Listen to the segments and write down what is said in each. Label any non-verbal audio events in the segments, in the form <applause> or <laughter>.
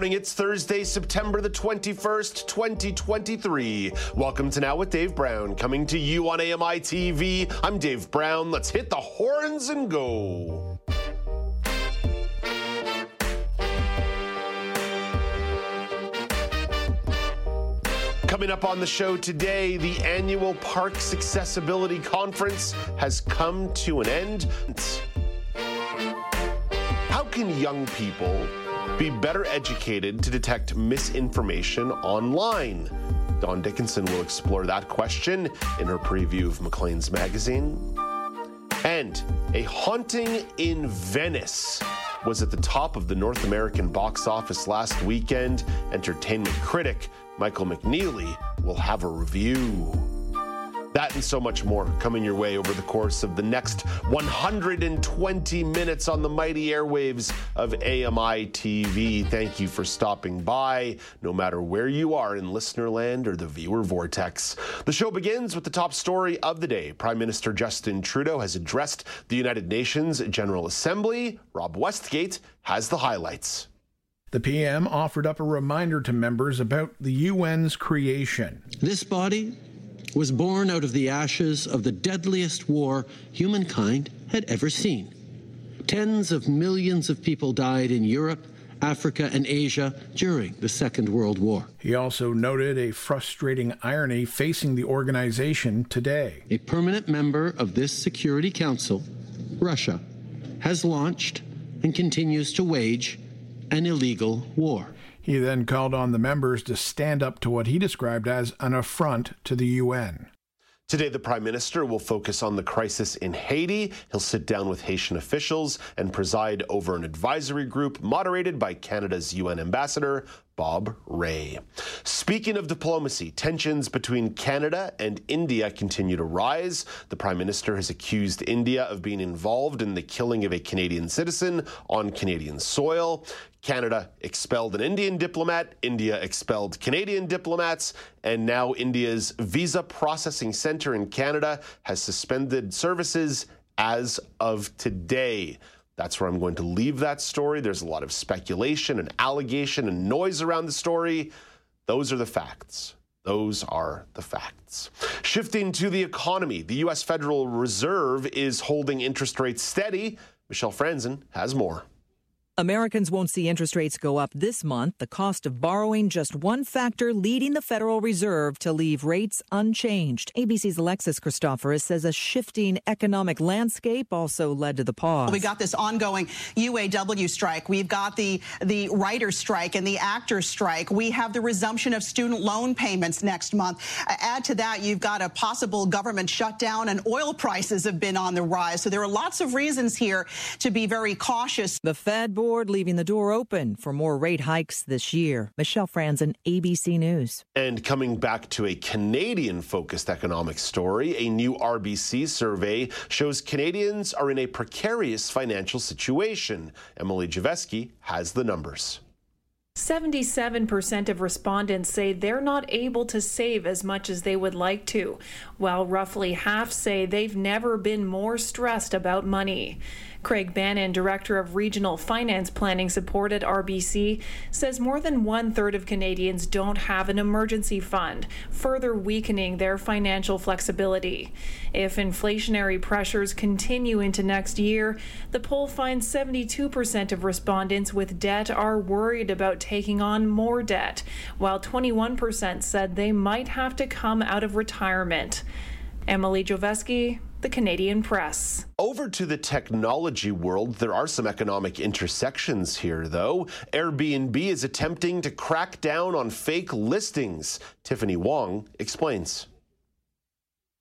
Morning. It's Thursday, September the 21st, 2023. Welcome to Now with Dave Brown, coming to you on AMI TV. I'm Dave Brown. Let's hit the horns and go. Coming up on the show today, the annual Parks Accessibility Conference has come to an end. How can young people be better educated to detect misinformation online? Dawn Dickinson will explore that question in her preview of Maclean's magazine. And a haunting in Venice was at the top of the North American box office last weekend. Entertainment critic Michael McNeely will have a review. That and so much more coming your way over the course of the next 120 minutes on the mighty airwaves of AMI TV. Thank you for stopping by, no matter where you are in listener land or the viewer vortex. The show begins with the top story of the day. Prime Minister Justin Trudeau has addressed the United Nations General Assembly. Rob Westgate has the highlights. The PM offered up a reminder to members about the UN's creation. This body was born out of the ashes of the deadliest war humankind had ever seen. Tens of millions of people died in Europe, Africa, and Asia during the Second World War. He also noted a frustrating irony facing the organization today. A permanent member of this Security Council, Russia, has launched and continues to wage an illegal war. He then called on the members to stand up to what he described as an affront to the UN. Today, the Prime Minister will focus on the crisis in Haiti. He'll sit down with Haitian officials and preside over an advisory group moderated by Canada's UN Ambassador, Bob Rae. Speaking of diplomacy, tensions between Canada and India continue to rise. The Prime Minister has accused India of being involved in the killing of a Canadian citizen on Canadian soil. Canada expelled an Indian diplomat, India expelled Canadian diplomats, and now India's visa processing center in Canada has suspended services as of today. That's where I'm going to leave that story. There's a lot of speculation and allegation and noise around the story. Those are the facts. Those are the facts. Shifting to the economy, the U.S. Federal Reserve is holding interest rates steady. Michelle Franzen has more. Americans won't see interest rates go up this month. The cost of borrowing just one factor leading the Federal Reserve to leave rates unchanged. ABC's Alexis Christoforous says a shifting economic landscape also led to the pause. We got this ongoing UAW strike. We've got the the writer strike and the actor strike. We have the resumption of student loan payments next month. Add to that, you've got a possible government shutdown and oil prices have been on the rise. So there are lots of reasons here to be very cautious. The Fed board board leaving the door open for more rate hikes this year. Michelle Franzen, ABC News. And coming back to a Canadian focused economic story, a new RBC survey shows Canadians are in a precarious financial situation. Emily Javeski has the numbers. 77% of respondents say they're not able to save as much as they would like to, while roughly half say they've never been more stressed about money. Craig Bannon, Director of Regional Finance Planning Support at RBC, says more than one third of Canadians don't have an emergency fund, further weakening their financial flexibility. If inflationary pressures continue into next year, the poll finds 72% of respondents with debt are worried about taking on more debt, while 21% said they might have to come out of retirement. Emily Joveski, the Canadian Press. Over to the technology world, there are some economic intersections here, though. Airbnb is attempting to crack down on fake listings. Tiffany Wong explains.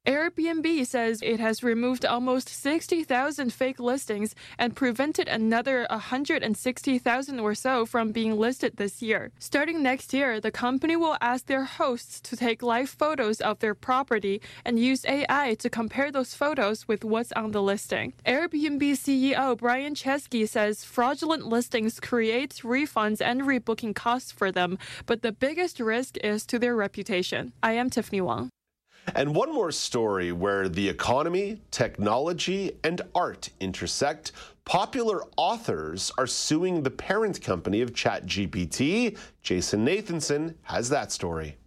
Airbnb says it has removed almost 60,000 fake listings and prevented another 160,000 or so from being listed this year. Starting next year, the company will ask their hosts to take live photos of their property and use AI to compare those photos with what's on the listing. Airbnb CEO Brian Chesky says fraudulent listings create refunds and rebooking costs for them, but the biggest risk is to their reputation. I am Tiffany Wong. And one more story where the economy, technology, and art intersect. Popular authors are suing the parent company of ChatGPT. Jason Nathanson has that story.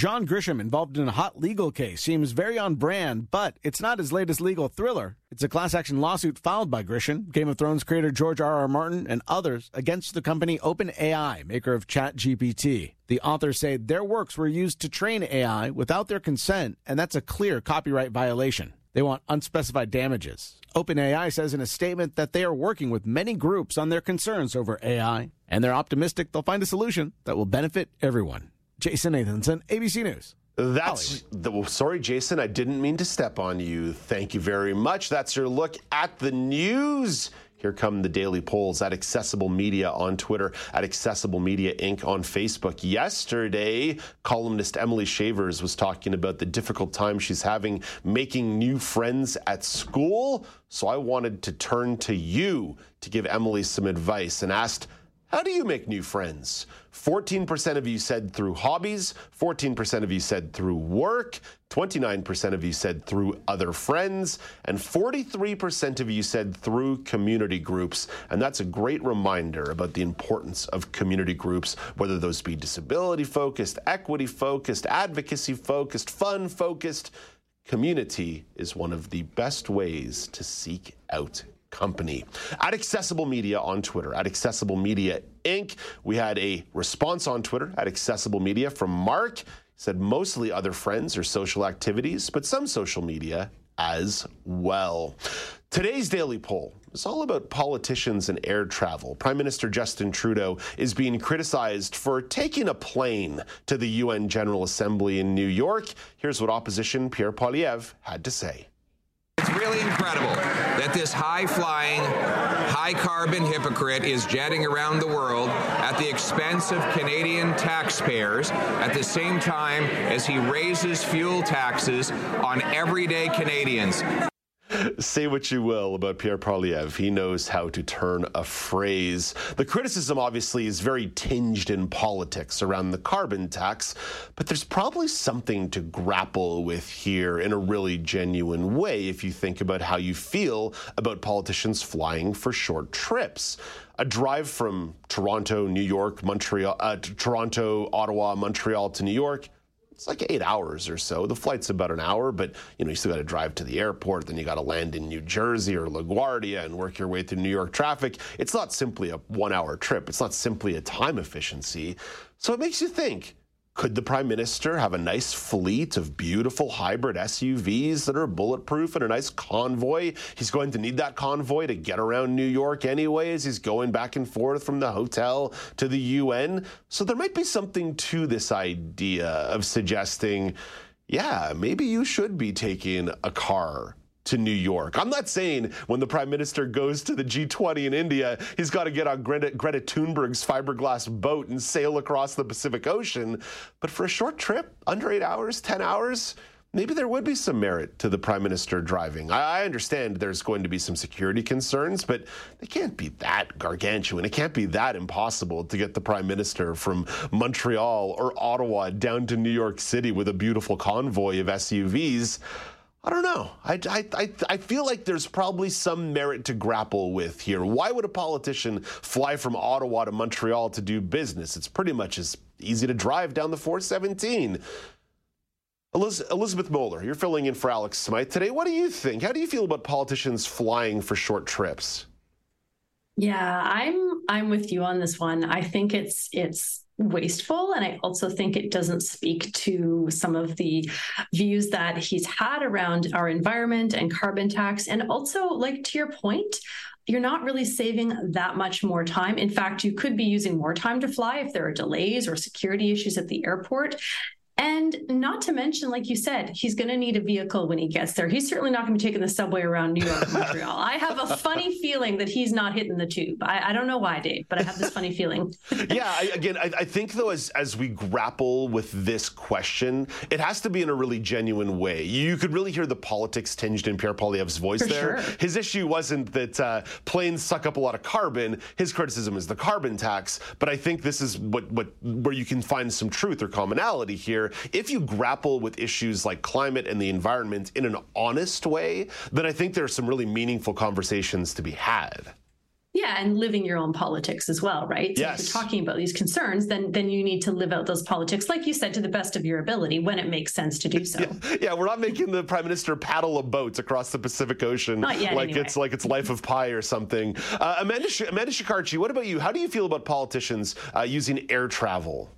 John Grisham involved in a hot legal case seems very on brand, but it's not his latest legal thriller. It's a class action lawsuit filed by Grisham, Game of Thrones creator George R. R. Martin, and others against the company OpenAI, maker of ChatGPT. The authors say their works were used to train AI without their consent, and that's a clear copyright violation. They want unspecified damages. OpenAI says in a statement that they are working with many groups on their concerns over AI, and they're optimistic they'll find a solution that will benefit everyone. Jason Nathanson, ABC News. That's the, sorry, Jason. I didn't mean to step on you. Thank you very much. That's your look at the news. Here come the daily polls at Accessible Media on Twitter, at Accessible Media Inc. on Facebook. Yesterday, columnist Emily Shavers was talking about the difficult time she's having making new friends at school. So I wanted to turn to you to give Emily some advice and asked, how do you make new friends? 14% of you said through hobbies, 14% of you said through work, 29% of you said through other friends, and 43% of you said through community groups. And that's a great reminder about the importance of community groups, whether those be disability focused, equity focused, advocacy focused, fun focused. Community is one of the best ways to seek out company. At Accessible Media on Twitter, at Accessible Media Inc., we had a response on Twitter at Accessible Media from Mark. He said mostly other friends or social activities, but some social media as well. Today's daily poll is all about politicians and air travel. Prime Minister Justin Trudeau is being criticized for taking a plane to the UN General Assembly in New York. Here's what opposition Pierre Poilievre had to say. Really incredible that this high flying, high carbon hypocrite is jetting around the world at the expense of Canadian taxpayers at the same time as he raises fuel taxes on everyday Canadians. Say what you will about Pierre Poilievre. He knows how to turn a phrase. The criticism, obviously, is very tinged in politics around the carbon tax, but there's probably something to grapple with here in a really genuine way if you think about how you feel about politicians flying for short trips. A drive from Toronto, New York, Montreal, uh, Toronto, Ottawa, Montreal to New York it's like eight hours or so. The flight's about an hour, but you know you still got to drive to the airport, then you got to land in New Jersey or LaGuardia and work your way through New York traffic. It's not simply a one-hour trip. It's not simply a time efficiency. So it makes you think. Could the prime minister have a nice fleet of beautiful hybrid SUVs that are bulletproof and a nice convoy? He's going to need that convoy to get around New York anyway as he's going back and forth from the hotel to the UN. So there might be something to this idea of suggesting, yeah, maybe you should be taking a car to New York. I'm not saying when the prime minister goes to the G20 in India, he's got to get on Greta, Greta Thunberg's fiberglass boat and sail across the Pacific Ocean. But for a short trip, under eight hours, 10 hours, maybe there would be some merit to the prime minister driving. I, I understand there's going to be some security concerns, but they can't be that gargantuan. It can't be that impossible to get the prime minister from Montreal or Ottawa down to New York City with a beautiful convoy of SUVs. I don't know. I, I, I, feel like there's probably some merit to grapple with here. Why would a politician fly from Ottawa to Montreal to do business? It's pretty much as easy to drive down the 417. Elizabeth Moeller, you're filling in for Alex Smythe today. What do you think? How do you feel about politicians flying for short trips? Yeah, I'm I'm with you on this one. I think it's it's wasteful. And I also think it doesn't speak to some of the views that he's had around our environment and carbon tax. And also, like to your point, you're not really saving that much more time. In fact, you could be using more time to fly if there are delays or security issues at the airport. And not to mention, like you said, he's going to need a vehicle when he gets there. He's certainly not going to be taking the subway around New York, Montreal. I have a funny feeling that he's not hitting the tube. I, I don't know why, Dave, but I have this funny feeling. <laughs> yeah, I, again, I, I, think though, as as we grapple with this question, it has to be in a really genuine way. You could really hear the politics tinged in Pierre Poilievre's voice For there. Sure. His issue wasn't that uh, planes suck up a lot of carbon. His criticism is the carbon tax. But I think this is what what where you can find some truth or commonality here. If you grapple with issues like climate and the environment in an honest way, then I think there are some really meaningful conversations to be had. Yeah, and living your own politics as well, right? So yes. if you're talking about these concerns, then then you need to live out those politics, like you said, to the best of your ability when it makes sense to do so. yeah, yeah, we're not making the prime minister paddle a boat across the Pacific Ocean Not yet, like anyway. it's like it's Life of Pi or something. Uh, Amanda Sh- Amanda Shikarchi, what about you? How do you feel about politicians uh, using air travel?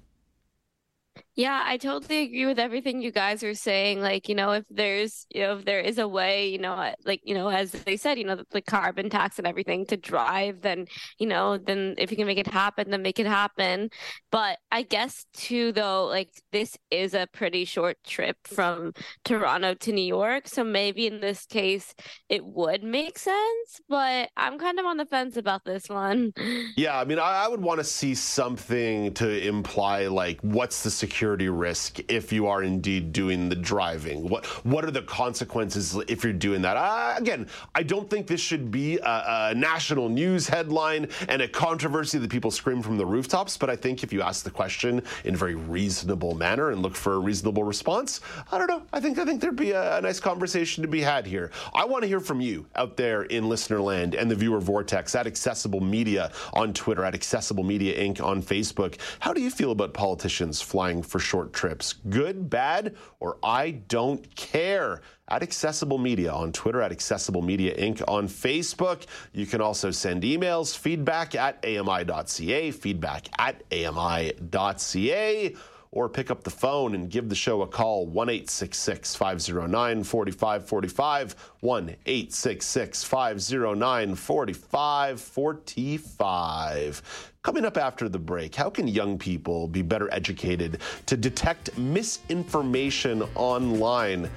Yeah, I totally agree with everything you guys are saying. Like, you know, if there's, you know, if there is a way, you know, like, you know, as they said, you know, the, the carbon tax and everything to drive, then, you know, then if you can make it happen, then make it happen. But I guess too, though, like this is a pretty short trip from Toronto to New York. So maybe in this case, it would make sense. But I'm kind of on the fence about this one. <laughs> Yeah, I mean, I, I would want to see something to imply like what's the security risk if you are indeed doing the driving. What what are the consequences if you're doing that? Uh, again, I don't think this should be a, a national news headline and a controversy that people scream from the rooftops. But I think if you ask the question in a very reasonable manner and look for a reasonable response, I don't know. I think I think there'd be a, a nice conversation to be had here. I want to hear from you out there in listener land and the viewer vortex at Accessible Media on Twitter, at Accessible Media Inc. on Facebook. How do you feel about politicians flying for short trips? Good, bad, or I don't care? At Accessible Media on Twitter, at Accessible Media Inc. on Facebook. You can also send emails, feedback at ami.ca, feedback at ami.ca or pick up the phone and give the show a call 1 509 4545 1 509 4545 Coming up after the break, how can young people be better educated to detect misinformation online?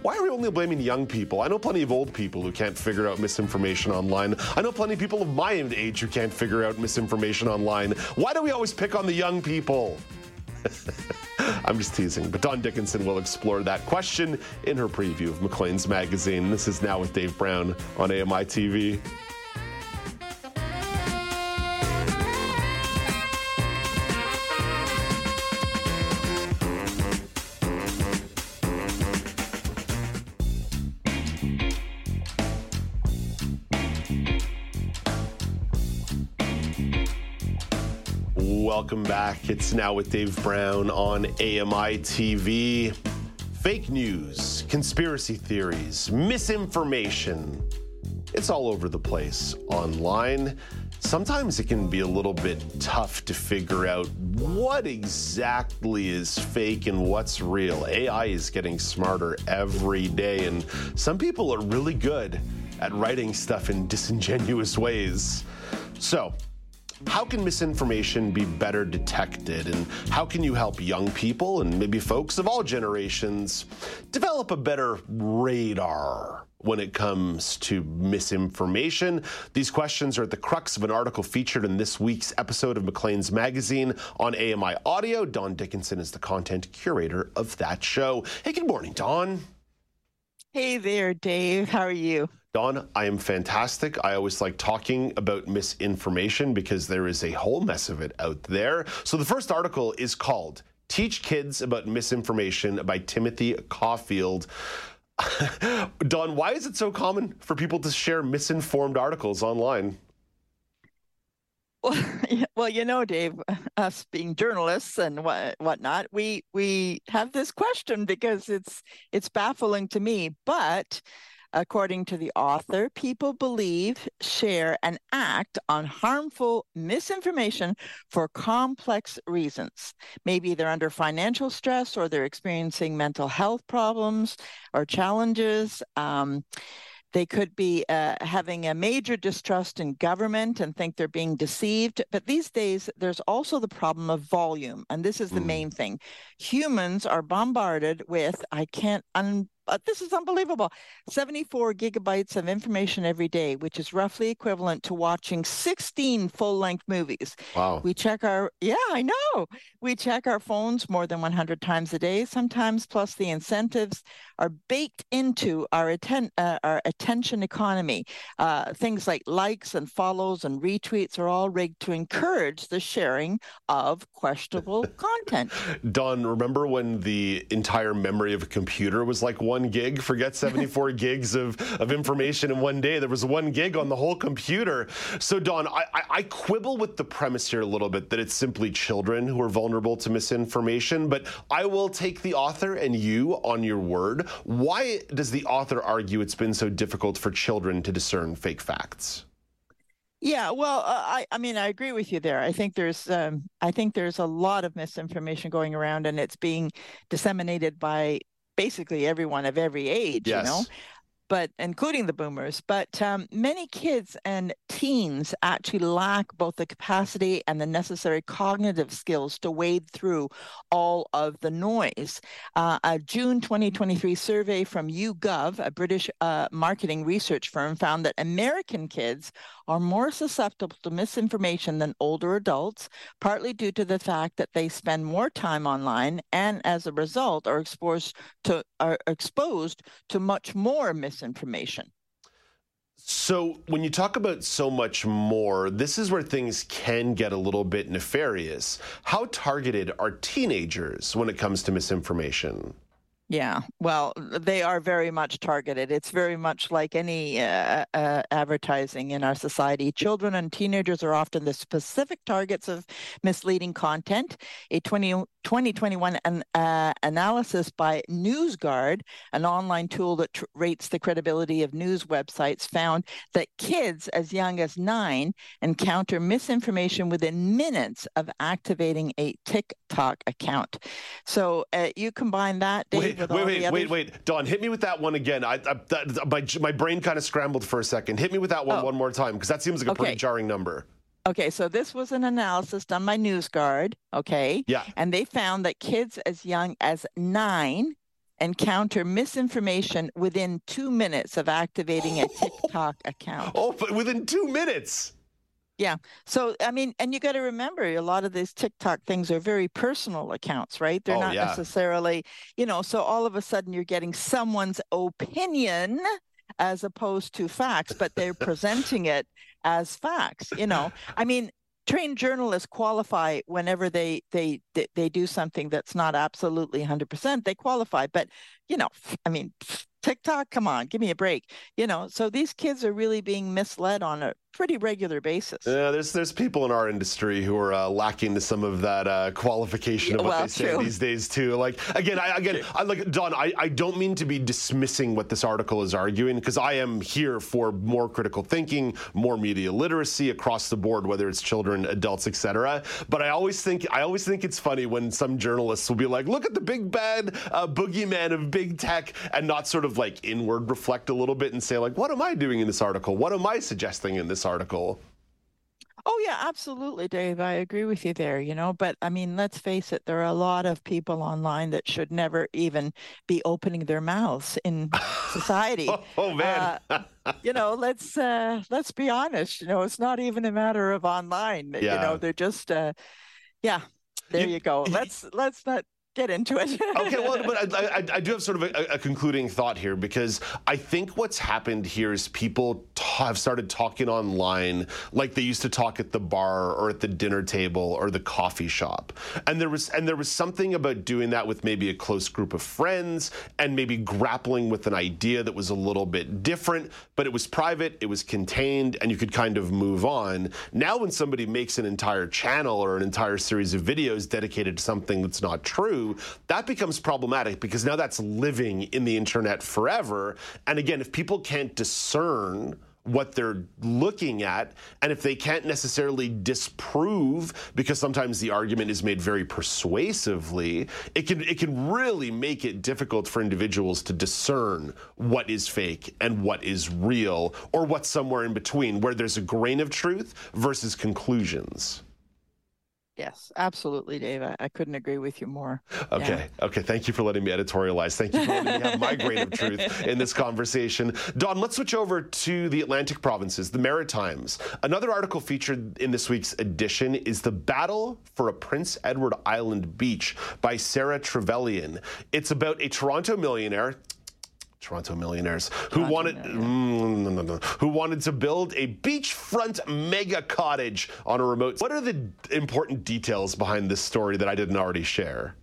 Why are we only blaming young people? I know plenty of old people who can't figure out misinformation online. I know plenty of people of my age who can't figure out misinformation online. Why do we always pick on the young people? <laughs> I'm just teasing, but Dawn Dickinson will explore that question in her preview of Maclean's magazine. This is Now with Dave Brown on AMI TV. It's now with Dave Brown on AMI TV. Fake news, conspiracy theories, misinformation. It's all over the place online. Sometimes it can be a little bit tough to figure out what exactly is fake and what's real. AI is getting smarter every day, and some people are really good at writing stuff in disingenuous ways. So, how can misinformation be better detected? And how can you help young people and maybe folks of all generations develop a better radar when it comes to misinformation? These questions are at the crux of an article featured in this week's episode of Maclean's Magazine on AMI Audio. Dawn Dickinson is the content curator of that show. Hey, good morning, Dawn. Hey there, Dave. How are you? Dawn, I am fantastic. I always like talking about misinformation because there is a whole mess of it out there. So the first article is called Teach Kids About Misinformation by Timothy Caulfield. <laughs> Dawn, why is it so common for people to share misinformed articles online? Well, <laughs> well, you know, Dave, <laughs> us being journalists and what whatnot, we we have this question because it's it's baffling to me. But according to the author, people believe, share, and act on harmful misinformation for complex reasons. Maybe they're under financial stress or they're experiencing mental health problems or challenges. Um, They could be uh, having a major distrust in government and think they're being deceived. But these days, there's also the problem of volume. And this is the mm. main thing. Humans are bombarded with, I can't un- uh, this is unbelievable. 74 gigabytes of information every day which is roughly equivalent to watching 16 full-length movies. Wow. We check our yeah i know. We check our phones more than 100 times a day sometimes plus the incentives are baked into our, atten- uh, our attention economy. Uh, things like likes and follows and retweets are all rigged to encourage the sharing of questionable <laughs> content. Dawn remember when the entire memory of a computer was like one one gig. Forget 74 <laughs> gigs of, of information in one day. There was one gig on the whole computer. So, Dawn, I, I, I quibble with the premise here a little bit that it's simply children who are vulnerable to misinformation, but I will take the author and you on your word. Why does the author argue it's been so difficult for children to discern fake facts? Yeah, well, uh, I I mean I agree with you there. I think there's um, I think there's a lot of misinformation going around, and it's being disseminated by basically everyone of every age, yes. you know but including the boomers. But um, many kids and teens actually lack both the capacity and the necessary cognitive skills to wade through all of the noise. Uh, a June 2023 survey from YouGov, a British uh, marketing research firm, found that American kids are more susceptible to misinformation than older adults, partly due to the fact that they spend more time online and as a result are exposed to are exposed to much more misinformation misinformation. So, when you talk about so much more, this is where things can get a little bit nefarious. How targeted are teenagers when it comes to misinformation? Yeah, well, they are very much targeted. It's very much like any uh, uh, advertising in our society. Children and teenagers are often the specific targets of misleading content. A 20, 2021 an, uh, analysis by NewsGuard, an online tool that tr- rates the credibility of news websites, found that kids as young as nine encounter misinformation within minutes of activating a TikTok account. So uh, you combine that, Dave, Wait wait, wait, wait, wait, wait, Dawn, hit me with that one again. I, I that, my my brain kind of scrambled for a second. Hit me with that one oh. one more time because that seems like a okay. pretty jarring number. Okay, so this was an analysis done by NewsGuard. Okay. Yeah. And they found that kids as young as nine encounter misinformation within two minutes of activating a <laughs> TikTok account. Oh, but within two minutes. Yeah. So, I mean, and you got to remember a lot of these TikTok things are very personal accounts, right? They're oh, not yeah. necessarily, you know, so all of a sudden you're getting someone's opinion as opposed to facts, but they're presenting it as facts, you know. <laughs> I mean, trained journalists qualify whenever they they they do something that's not absolutely 100% they qualify but you know i mean TikTok, come on, give me a break. You know, so these kids are really being misled on a pretty regular basis. Yeah, there's there's people in our industry who are uh, lacking to some of that uh, qualification of what well, they say true. these days too. Like again, I, again, I, like Dawn, I, I don't mean to be dismissing what this article is arguing because I am here for more critical thinking, more media literacy across the board, whether it's children, adults, etc. But I always think I always think it's funny when some journalists will be like, "Look at the big bad uh, boogeyman of big tech," and not sort of like inward reflect a little bit and say like, "What am I doing in this article? What am I suggesting in this?" Article. Oh yeah, absolutely, Dave. I agree with you there, you know, but I mean, let's face it, there are a lot of people online that should never even be opening their mouths in <laughs> society. oh, oh, man. Uh, you know, let's uh let's be honest, you know, it's not even a matter of online. Yeah. You know, they're just uh yeah, there you, you go. <laughs> Let's let's not get into it. okay, well, but <laughs> I, I, I, do have sort of a, a, concluding thought here because I think what's happened here is people t- have started talking online like they used to talk at the bar or at the dinner table or the coffee shop, and there was and there was something about doing that with maybe a close group of friends and maybe grappling with an idea that was a little bit different, but it was private, it was contained, and you could kind of move on. Now, when somebody makes an entire channel or an entire series of videos dedicated to something that's not true that becomes problematic because now that's living in the internet forever. And again, if people can't discern what they're looking at. And if they can't necessarily disprove, because sometimes the argument is made very persuasively, it can it can really make it difficult for individuals to discern what is fake and what is real, or what's somewhere in between, where there's a grain of truth versus conclusions. Yes, absolutely, Dave. I, I, couldn't agree with you more. Okay. Yeah. Okay. Thank you for letting me editorialize. Thank you for letting me have my grain of truth in this conversation. Dawn, let's switch over to the Atlantic provinces, the Maritimes. Another article featured in this week's edition is The Battle for a Prince Edward Island Beach by Sarah Trevelyan. It's about a Toronto millionaire, Toronto millionaires who Toronto wanted mm, who wanted to build a beachfront mega cottage on a remote. What are the important details behind this story that I didn't already share?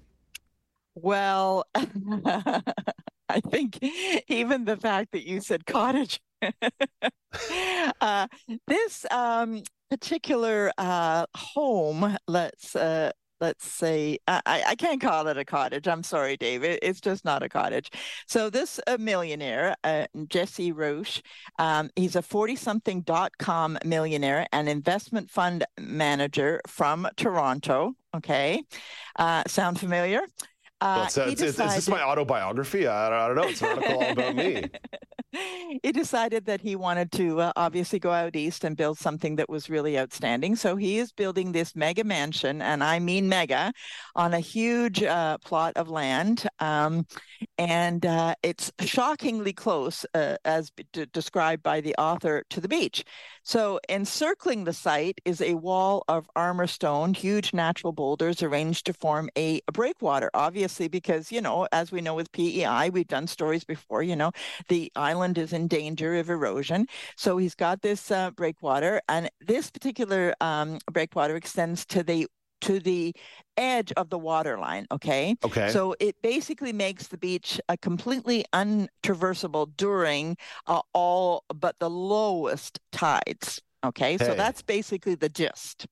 Well, <laughs> I think even the fact that you said cottage, <laughs> uh, this um, particular uh, home, let's uh, let's say I, I can't call it a cottage. I'm sorry, David. It's just not a cottage. So this a millionaire, uh, Jesse Roche, um, he's a 40-something dot-com millionaire and investment fund manager from Toronto. Okay, uh, sound familiar? Uh, well, it's, decided... is this my autobiography? I, I don't know. It's an article all about me. <laughs> he decided that he wanted to uh, obviously go out east and build something that was really outstanding. So he is building this mega mansion, and I mean mega, on a huge uh, plot of land. Um, and uh, it's shockingly close, uh, as d- described by the author, to the beach. So encircling the site is a wall of armor stone, huge natural boulders arranged to form a breakwater, obviously, because, you know, as we know with PEI, we've done stories before, you know, the island is in danger of erosion. So he's got this uh, breakwater, and this particular um, breakwater extends to the to the edge of the water line. Okay. Okay. So it basically makes the beach uh, completely untraversable during uh, all but the lowest tides. Okay. Hey. So that's basically the gist.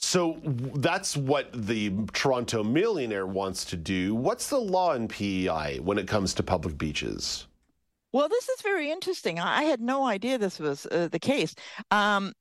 So that's what the Toronto millionaire wants to do. What's the law in PEI when it comes to public beaches? Well, this is very interesting. I had no idea this was uh, the case. Um,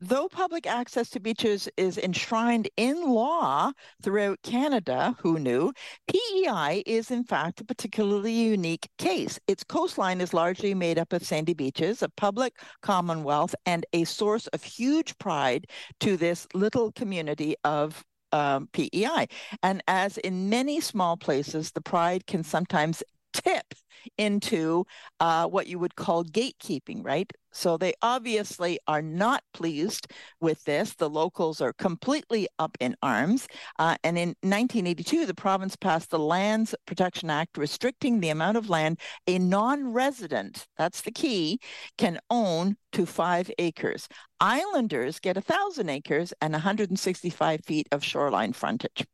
though public access to beaches is enshrined in law throughout Canada, who knew? PEI is, in fact, a particularly unique case. Its coastline is largely made up of sandy beaches, a public commonwealth, and a source of huge pride to this little community of um, PEI. And as in many small places, the pride can sometimes tip into uh, what you would call gatekeeping, right? So they obviously are not pleased with this. The locals are completely up in arms. Uh, and in 1982, the province passed the Lands Protection Act restricting the amount of land a non resident, that's the key, can own to five acres. Islanders get 1,000 acres and 165 feet of shoreline frontage.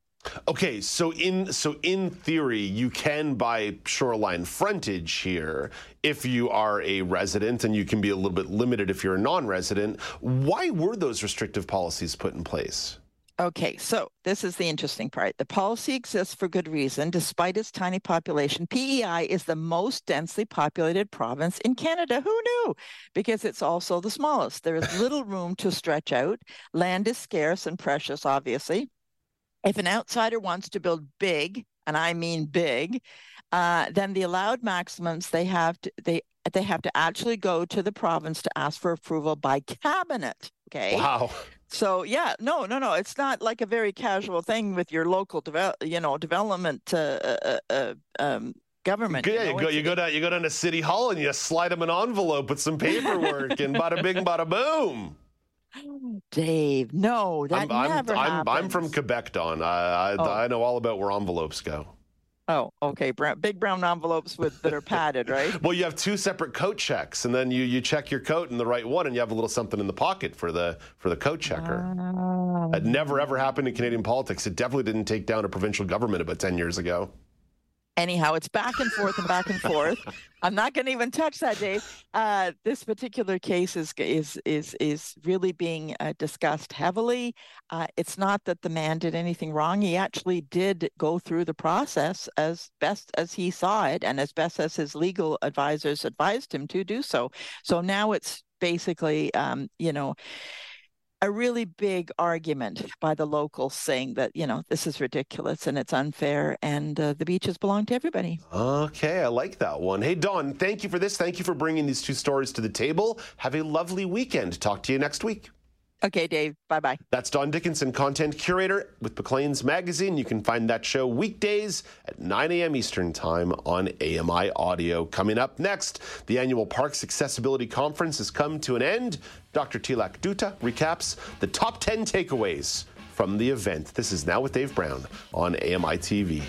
Okay, so in so in theory, you can buy shoreline frontage here if you are a resident, and you can be a little bit limited if you're a non-resident. Why were those restrictive policies put in place? Okay, so this is the interesting part. The policy exists for good reason. Despite its tiny population, PEI is the most densely populated province in Canada. Who knew? Because it's also the smallest. There is little room to stretch out. Land is scarce and precious, obviously. If an outsider wants to build big, and I mean big, uh, then the allowed maximums they have to they they have to actually go to the province to ask for approval by cabinet. Okay. Wow. So yeah, no, no, no. It's not like a very casual thing with your local develop, you know, development uh, uh, uh, um, government. Yeah, you, know? you go you go down you go down to city hall and you slide them an envelope with some paperwork and bada bing bada boom. <gasps> Dave, no, that I'm, never I'm, happens. I'm, I'm from Quebec, Dawn. I I, oh. I know all about where envelopes go. Oh, okay. Brown, big brown envelopes with that are padded, right? <laughs> well, you have two separate coat checks, and then you you check your coat in the right one, and you have a little something in the pocket for the for the coat checker. Oh. It never ever happened in Canadian politics. It definitely didn't take down a provincial government about ten years ago. Anyhow, it's back and forth and back and forth. <laughs> I'm not going to even touch that, Dave. Uh, this particular case is is is is really being uh, discussed heavily. Uh, it's not that the man did anything wrong. He actually did go through the process as best as he saw it, and as best as his legal advisors advised him to do so. So now it's basically, um, you know, a really big argument by the locals saying that you know this is ridiculous and it's unfair and uh, the beaches belong to everybody. Okay i like that one. Hey Dawn, thank you for this. Thank you for bringing these two stories to the table. Have a lovely weekend. Talk to you next week Okay, Dave. Bye bye. That's Dawn Dickinson, content curator with Maclean's Magazine. You can find that show weekdays at 9 a.m. Eastern Time on AMI Audio. Coming up next, the annual Parks Accessibility Conference has come to an end. Dr. Tilak Dutta recaps the top 10 takeaways from the event. This is Now with Dave Brown on AMI TV.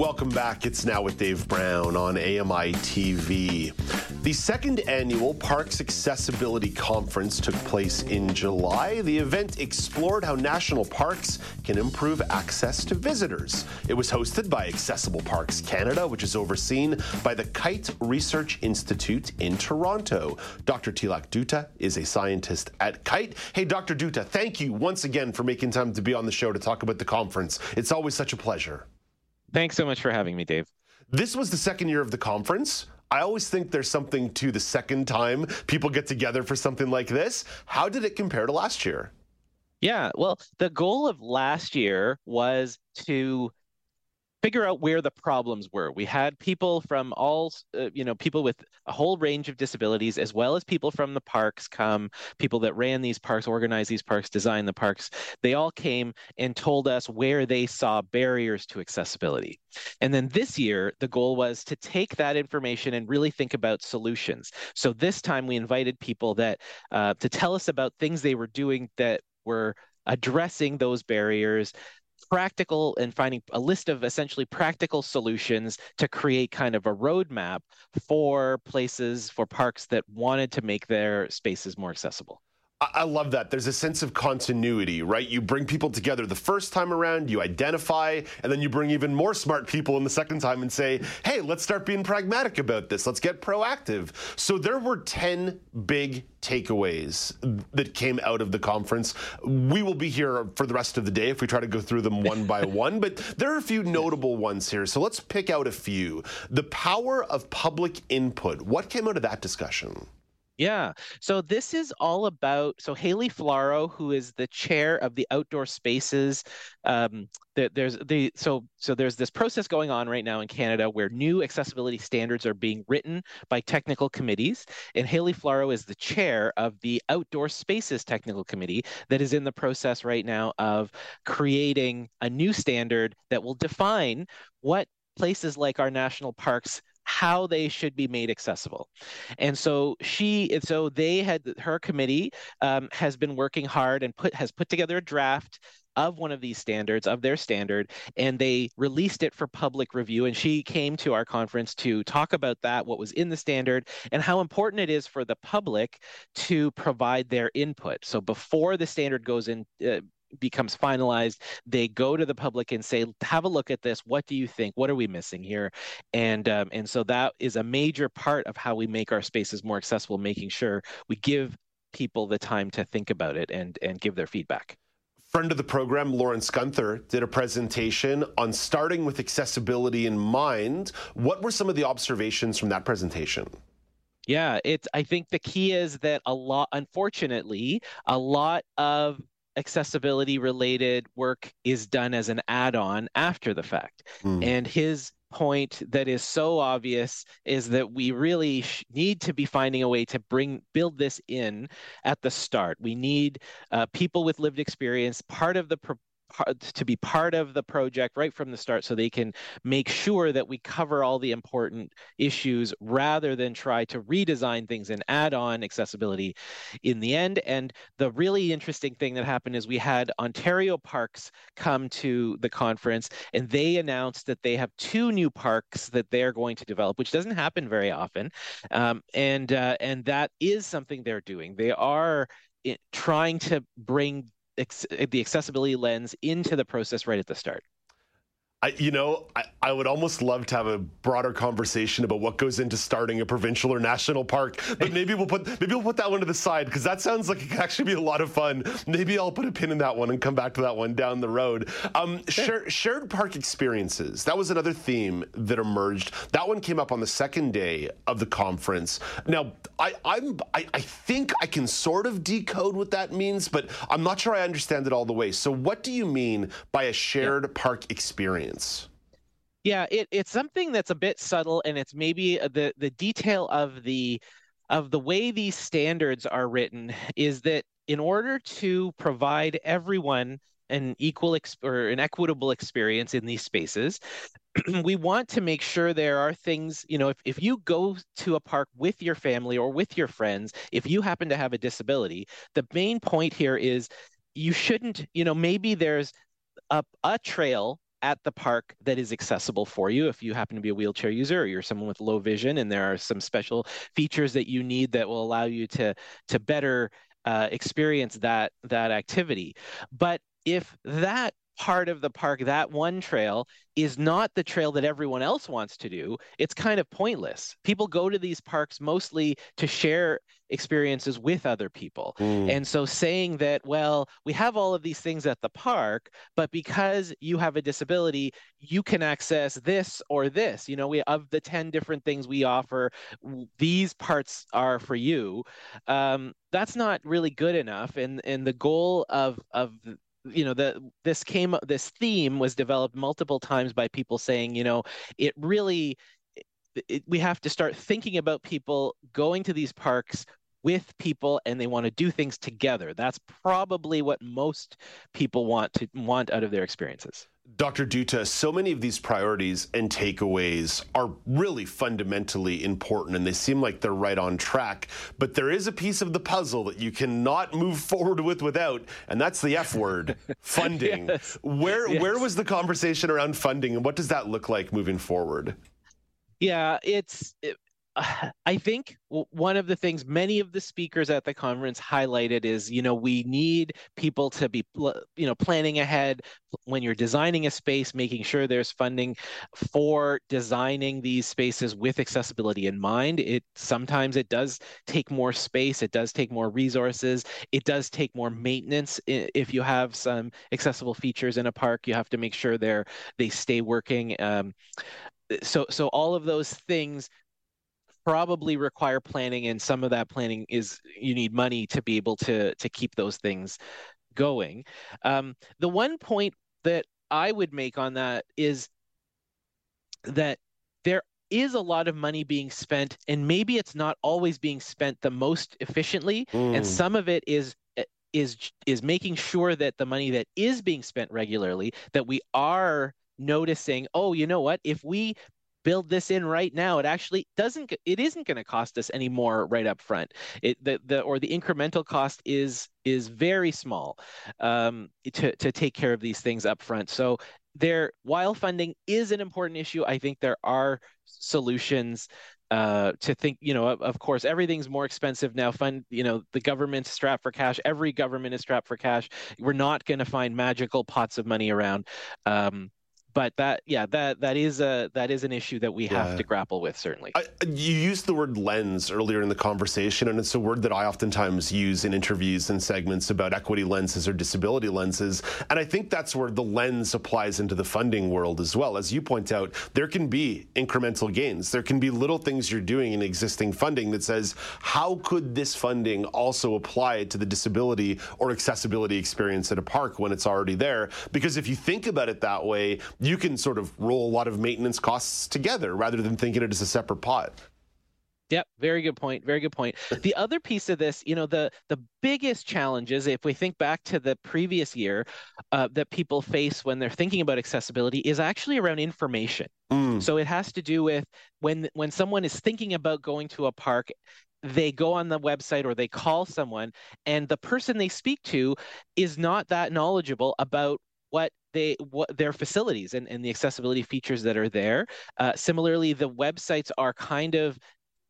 Welcome back. It's now with Dave Brown on AMI TV. The second annual Parks Accessibility Conference took place in July. The event explored how national parks can improve access to visitors. It was hosted by Accessible Parks Canada, which is overseen by the Kite Research Institute in Toronto. Dr. Tilak Dutta is a scientist at Kite. Hey, Dr. Dutta, thank you once again for making time to be on the show to talk about the conference. It's always such a pleasure. Thanks so much for having me, Dave. This was the second year of the conference. I always think there's something to the second time people get together for something like this. How did it compare to last year? Yeah, well, the goal of last year was to figure out where the problems were. We had people from all, uh, you know, people with a whole range of disabilities, as well as people from the parks come, people that ran these parks, organized these parks, designed the parks. They all came and told us where they saw barriers to accessibility. And then this year, the goal was to take that information and really think about solutions. So this time we invited people that uh, to tell us about things they were doing that were addressing those barriers practical and finding a list of essentially practical solutions to create kind of a roadmap for places, for parks that wanted to make their spaces more accessible. I love that. There's a sense of continuity, right? You bring people together the first time around, you identify, and then you bring even more smart people in the second time and say, hey, let's start being pragmatic about this. Let's get proactive. So there were 10 big takeaways that came out of the conference. We will be here for the rest of the day if we try to go through them one by <laughs> one, but there are a few notable ones here. So let's pick out a few. The power of public input. What came out of that discussion? Yeah. So this is all about. So Haley Flaro, who is the chair of the Outdoor Spaces, um, the, there's the so so there's this process going on right now in Canada where new accessibility standards are being written by technical committees, and Haley Flaro is the chair of the Outdoor Spaces Technical Committee that is in the process right now of creating a new standard that will define what places like our national parks how they should be made accessible. And so she, and so they had her committee um, has been working hard and put has put together a draft of one of these standards of their standard and they released it for public review and she came to our conference to talk about that what was in the standard and how important it is for the public to provide their input so before the standard goes in uh, becomes finalized, they go to the public and say, "Have a look at this. What do you think? What are we missing here?" And um, and so that is a major part of how we make our spaces more accessible, making sure we give people the time to think about it and and give their feedback. Friend of the program, Lawrence Gunther, did a presentation on starting with accessibility in mind. What were some of the observations from that presentation? Yeah, it's I think the key is that a lot unfortunately, a lot of accessibility related work is done as an add-on after the fact. Mm. And his point that is so obvious is that we really sh- need to be finding a way to bring build this in at the start. We need uh, people with lived experience part of the pro- to be part of the project right from the start so they can make sure that we cover all the important issues rather than try to redesign things and add on accessibility in the end. And the really interesting thing that happened is we had ontario parks come to the conference and they announced that they have two new parks that they're going to develop which doesn't happen very often. Um, and uh, and that is something they're doing. They are eh, trying to bring the accessibility lens into the process right at the start. I, you know, I, I, would almost love to have a broader conversation about what goes into starting a provincial or national park. But maybe we'll put maybe we'll put that one to the side because that sounds like it could actually be a lot of fun. Maybe I'll put a pin in that one and come back to that one down the road. Um, shared park experiences. That was another theme that emerged. That one came up on the second day of the conference. Now, I, I'm I, I think I can sort of decode what that means, but I'm not sure I understand it all the way. So, what do you mean by a shared yeah. park experience? Yeah, it, it's something that's a bit subtle, and it's maybe uh, the the detail of the of the way these standards are written is that in order to provide everyone an equal or an equitable experience in these spaces <clears throat> we want to make sure there are things you know if, if you go to a park with your family or with your friends if you happen to have a disability the main point here is you shouldn't you know maybe there's a, a trail at the park that is accessible for you. If you happen to be a wheelchair user or you're someone with low vision and there are some special features that you need that will allow you to to better uh, experience that that activity. But if that part of the park, that one trail, is not the trail that everyone else wants to do, it's kind of pointless. People go to these parks mostly to share experiences with other people. Mm. And so saying that, well, we have all of these things at the park, but because you have a disability, you can access this or this. You know, we of the 10 different things we offer, these parts are for you. Um, that's not really good enough. And and the goal of of you know the this came this theme was developed multiple times by people saying you know it really it, we have to start thinking about people going to these parks with people and they want to do things together. That's probably what most people want to want out of their experiences Dr. Dutta, so many of these priorities and takeaways are really fundamentally important and they seem like they're right on track. But there is a piece of the puzzle that you cannot move <laughs> forward with without, and that's the F word <laughs> funding. yes. Where, yes. where was the conversation around funding and what does that look like moving forward? Yeah, it's. It, <sighs> I think one of the things many of the speakers at the conference highlighted is, you know, we need people to be, you know, planning ahead when you're designing a space, making sure there's funding for designing these spaces with accessibility in mind. It sometimes it does take more space, it does take more resources, it does take more maintenance. If you have some accessible features in a park, you have to make sure they're they stay working. Um, so so all of those things probably require planning and some of that planning is you need money to be able to to keep those things going um, the one point that i would make on that is that there is a lot of money being spent and maybe it's not always being spent the most efficiently mm. and some of it is is is making sure that the money that is being spent regularly that we are noticing oh you know what if we build this in right now it actually doesn't it isn't going to cost us any more right up front it the, the or the incremental cost is is very small um, to to take care of these things up front so there while funding is an important issue i think there are solutions uh, to think, you know, of, of, course, everything's more expensive now. Fund, you know, the government's strapped for cash. Every government is strapped for cash. We're not going to find magical pots of money around. Um, but that yeah that that is a that is an issue that we have to grapple with certainly. I, you used the word lens earlier in the conversation and it's a word that i oftentimes use in interviews and segments about equity lenses or disability lenses and i think that's where the lens applies into the funding world as well. As you point out there can be incremental gains. There can be little things you're doing in existing funding that says how could this funding also apply to the disability or accessibility experience at a park when it's already there? Because if you think about it that way you can sort of roll a lot of maintenance costs together rather than thinking it as a separate pot. Yep, very good point. Very good point. <laughs> The other piece of this, you know, the the biggest challenges, if we think back to the previous year, uh, that people face when they're thinking about accessibility, is actually around information. Mm. So it has to do with when when someone is thinking about going to a park, they go on the website or they call someone, and the person they speak to is not that knowledgeable about what they what their facilities and, and the accessibility features that are there. Uh, similarly, the websites are kind of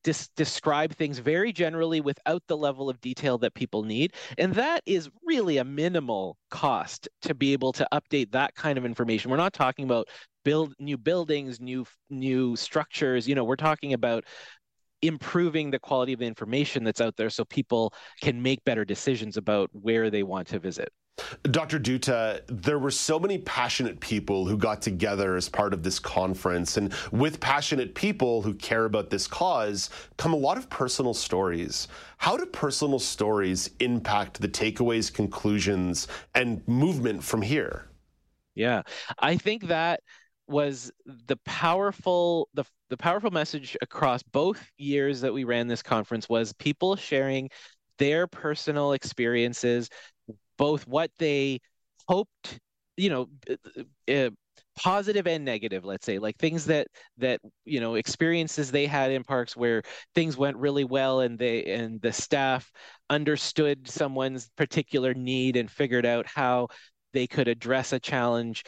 dis- describe things very generally without the level of detail that people need. And that is really a minimal cost to be able to update that kind of information. We're not talking about build new buildings, new new structures. You know, we're talking about improving the quality of the information that's out there so people can make better decisions about where they want to visit. Dr. Dutta, there were so many passionate people who got together as part of this conference. And with passionate people who care about this cause come a lot of personal stories. How do personal stories impact the takeaways, conclusions, and movement from here? Yeah, I think that was the powerful the the powerful message across both years that we ran this conference was people sharing their personal experiences both what they hoped, you know, uh, uh, positive and negative let's say like things that that you know experiences they had in parks where things went really well and they and the staff understood someone's particular need and figured out how they could address a challenge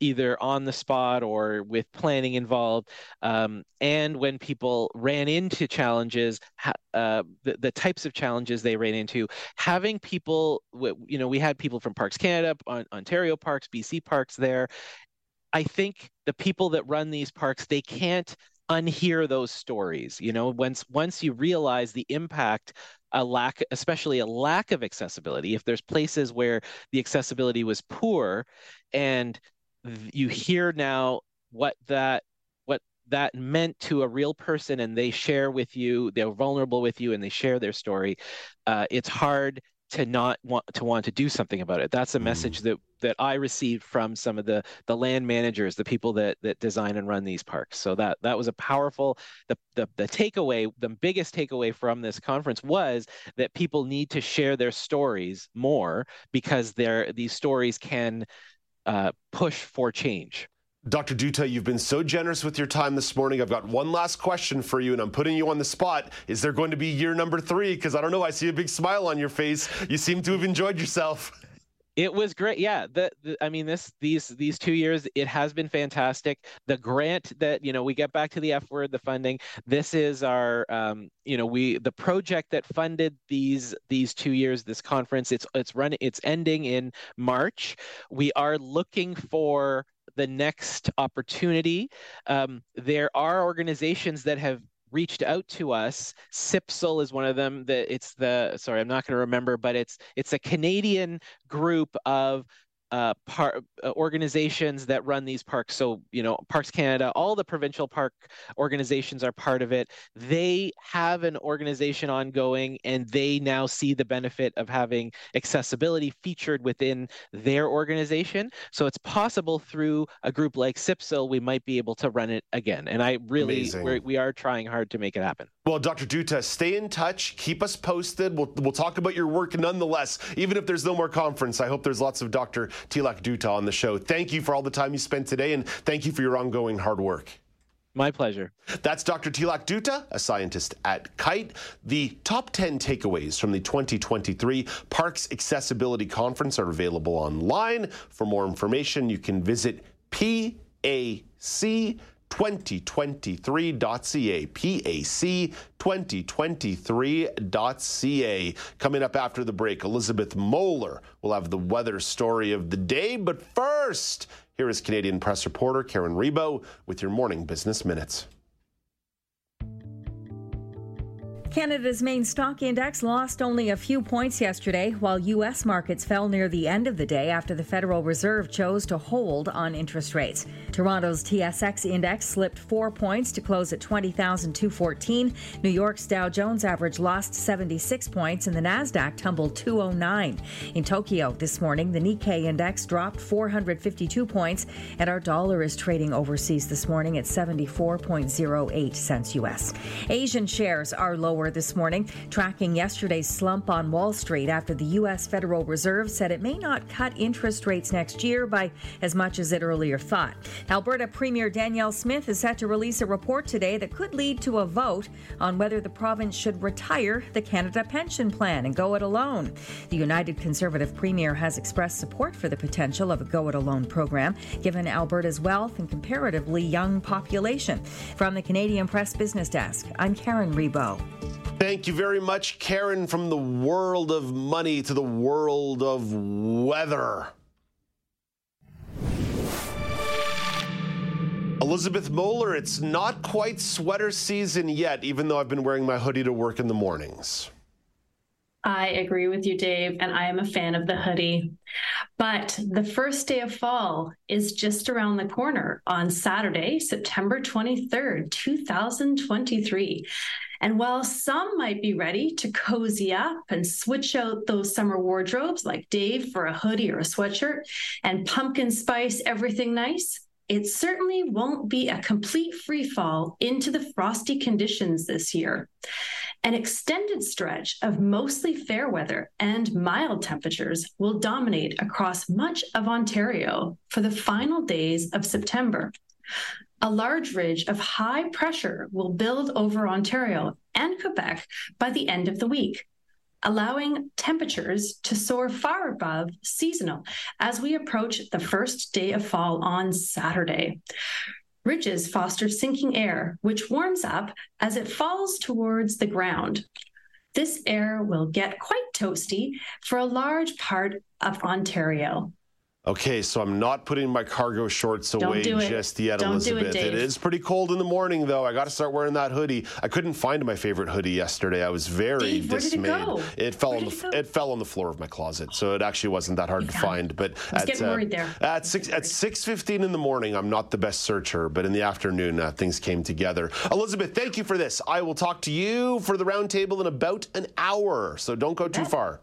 either on the spot or with planning involved. Um, and when people ran into challenges, uh, the, the types of challenges they ran into, having people, you know, we had people from Parks Canada, Ontario Parks, BC Parks there. I think the people that run these parks, they can't unhear those stories you know once once you realize the impact a lack especially a lack of accessibility if there's places where the accessibility was poor and you hear now what that what that meant to a real person and they share with you they're vulnerable with you and they share their story uh, it's hard to not want to want to do something about it that's a mm. message that that i received from some of the the land managers the people that that design and run these parks so that that was a powerful the the, the takeaway the biggest takeaway from this conference was that people need to share their stories more because they're these stories can uh, push for change. Dr. Dutta, you've been so generous with your time this morning. I've got one last question for you, and I'm putting you on the spot. Is there going to be year number three? Because I don't know, I see a big smile on your face. You seem to have enjoyed yourself. <laughs> It was great. Yeah, the, the, I mean this these these 2 years it has been fantastic. The grant that, you know, we get back to the F word, the funding. This is our um, you know, we the project that funded these these 2 years this conference. It's it's running it's ending in March. We are looking for the next opportunity. Um, there are organizations that have reached out to us. CIPSL is one of them. That it's the sorry, I'm not going to remember, but it's it's a Canadian group of uh, par- uh, organizations that run these parks. So, you know, Parks Canada, all the provincial park organizations are part of it. They have an organization ongoing and they now see the benefit of having accessibility featured within their organization. So it's possible through a group like CIPSL, we might be able to run it again. And I really, we are trying hard to make it happen. Well, Dr. Dutta, stay in touch. Keep us posted. We'll, we'll talk about your work nonetheless. Even if there's no more conference, I hope there's lots of Dr. Tilak Dutta on the show. Thank you for all the time you spent today, and thank you for your ongoing hard work. My pleasure. That's Dr. Tilak Dutta, a scientist at KITE. The top 10 takeaways from the 2023 Parks Accessibility Conference are available online. For more information, you can visit PAC 2023.ca. PAC2023.ca. Coming up after the break, Elizabeth Moeller will have the weather story of the day. But first, here is Canadian press reporter Karen Rebo with your morning business minutes. Canada's main stock index lost only a few points yesterday, while U.S. markets fell near the end of the day after the Federal Reserve chose to hold on interest rates. Toronto's TSX index slipped four points to close at 20,214. New York's Dow Jones average lost 76 points, and the Nasdaq tumbled 209. In Tokyo this morning, the Nikkei index dropped 452 points, and our dollar is trading overseas this morning at 74.08 cents U.S. Asian shares are lower this morning, tracking yesterday's slump on Wall Street after the U.S. Federal Reserve said it may not cut interest rates next year by as much as it earlier thought. Alberta Premier Danielle Smith is set to release a report today that could lead to a vote on whether the province should retire the Canada Pension Plan and go it alone. The United Conservative Premier has expressed support for the potential of a go it alone program, given Alberta's wealth and comparatively young population. From the Canadian Press Business Desk, I'm Karen Rebo. Thank you very much, Karen, from the world of money to the world of weather. Elizabeth Moeller, it's not quite sweater season yet, even though I've been wearing my hoodie to work in the mornings. I agree with you, Dave, and I am a fan of the hoodie. But the first day of fall is just around the corner on Saturday, September 23rd, 2023. And while some might be ready to cozy up and switch out those summer wardrobes like Dave for a hoodie or a sweatshirt and pumpkin spice everything nice, it certainly won't be a complete free fall into the frosty conditions this year. An extended stretch of mostly fair weather and mild temperatures will dominate across much of Ontario for the final days of September. A large ridge of high pressure will build over Ontario and Quebec by the end of the week, allowing temperatures to soar far above seasonal as we approach the first day of fall on Saturday. Ridges foster sinking air, which warms up as it falls towards the ground. This air will get quite toasty for a large part of Ontario. Okay, so I'm not putting my cargo shorts Don't away do it. just yet, Don't do it, Elizabeth. Dave. it is pretty cold in the morning, though. I got to start wearing that hoodie. I couldn't find my favorite hoodie yesterday. I was very Dave, where did it dismayed. go? fell Where on did the it go? it fell on the floor of my closet, so it actually wasn't that hard to find. But was at getting worried there. at six at six fifteen in the morning, I'm not the best searcher, but in the afternoon, uh, things came together. Elizabeth, thank you for this. I will talk to you for the roundtable in about an hour, so don't go too far.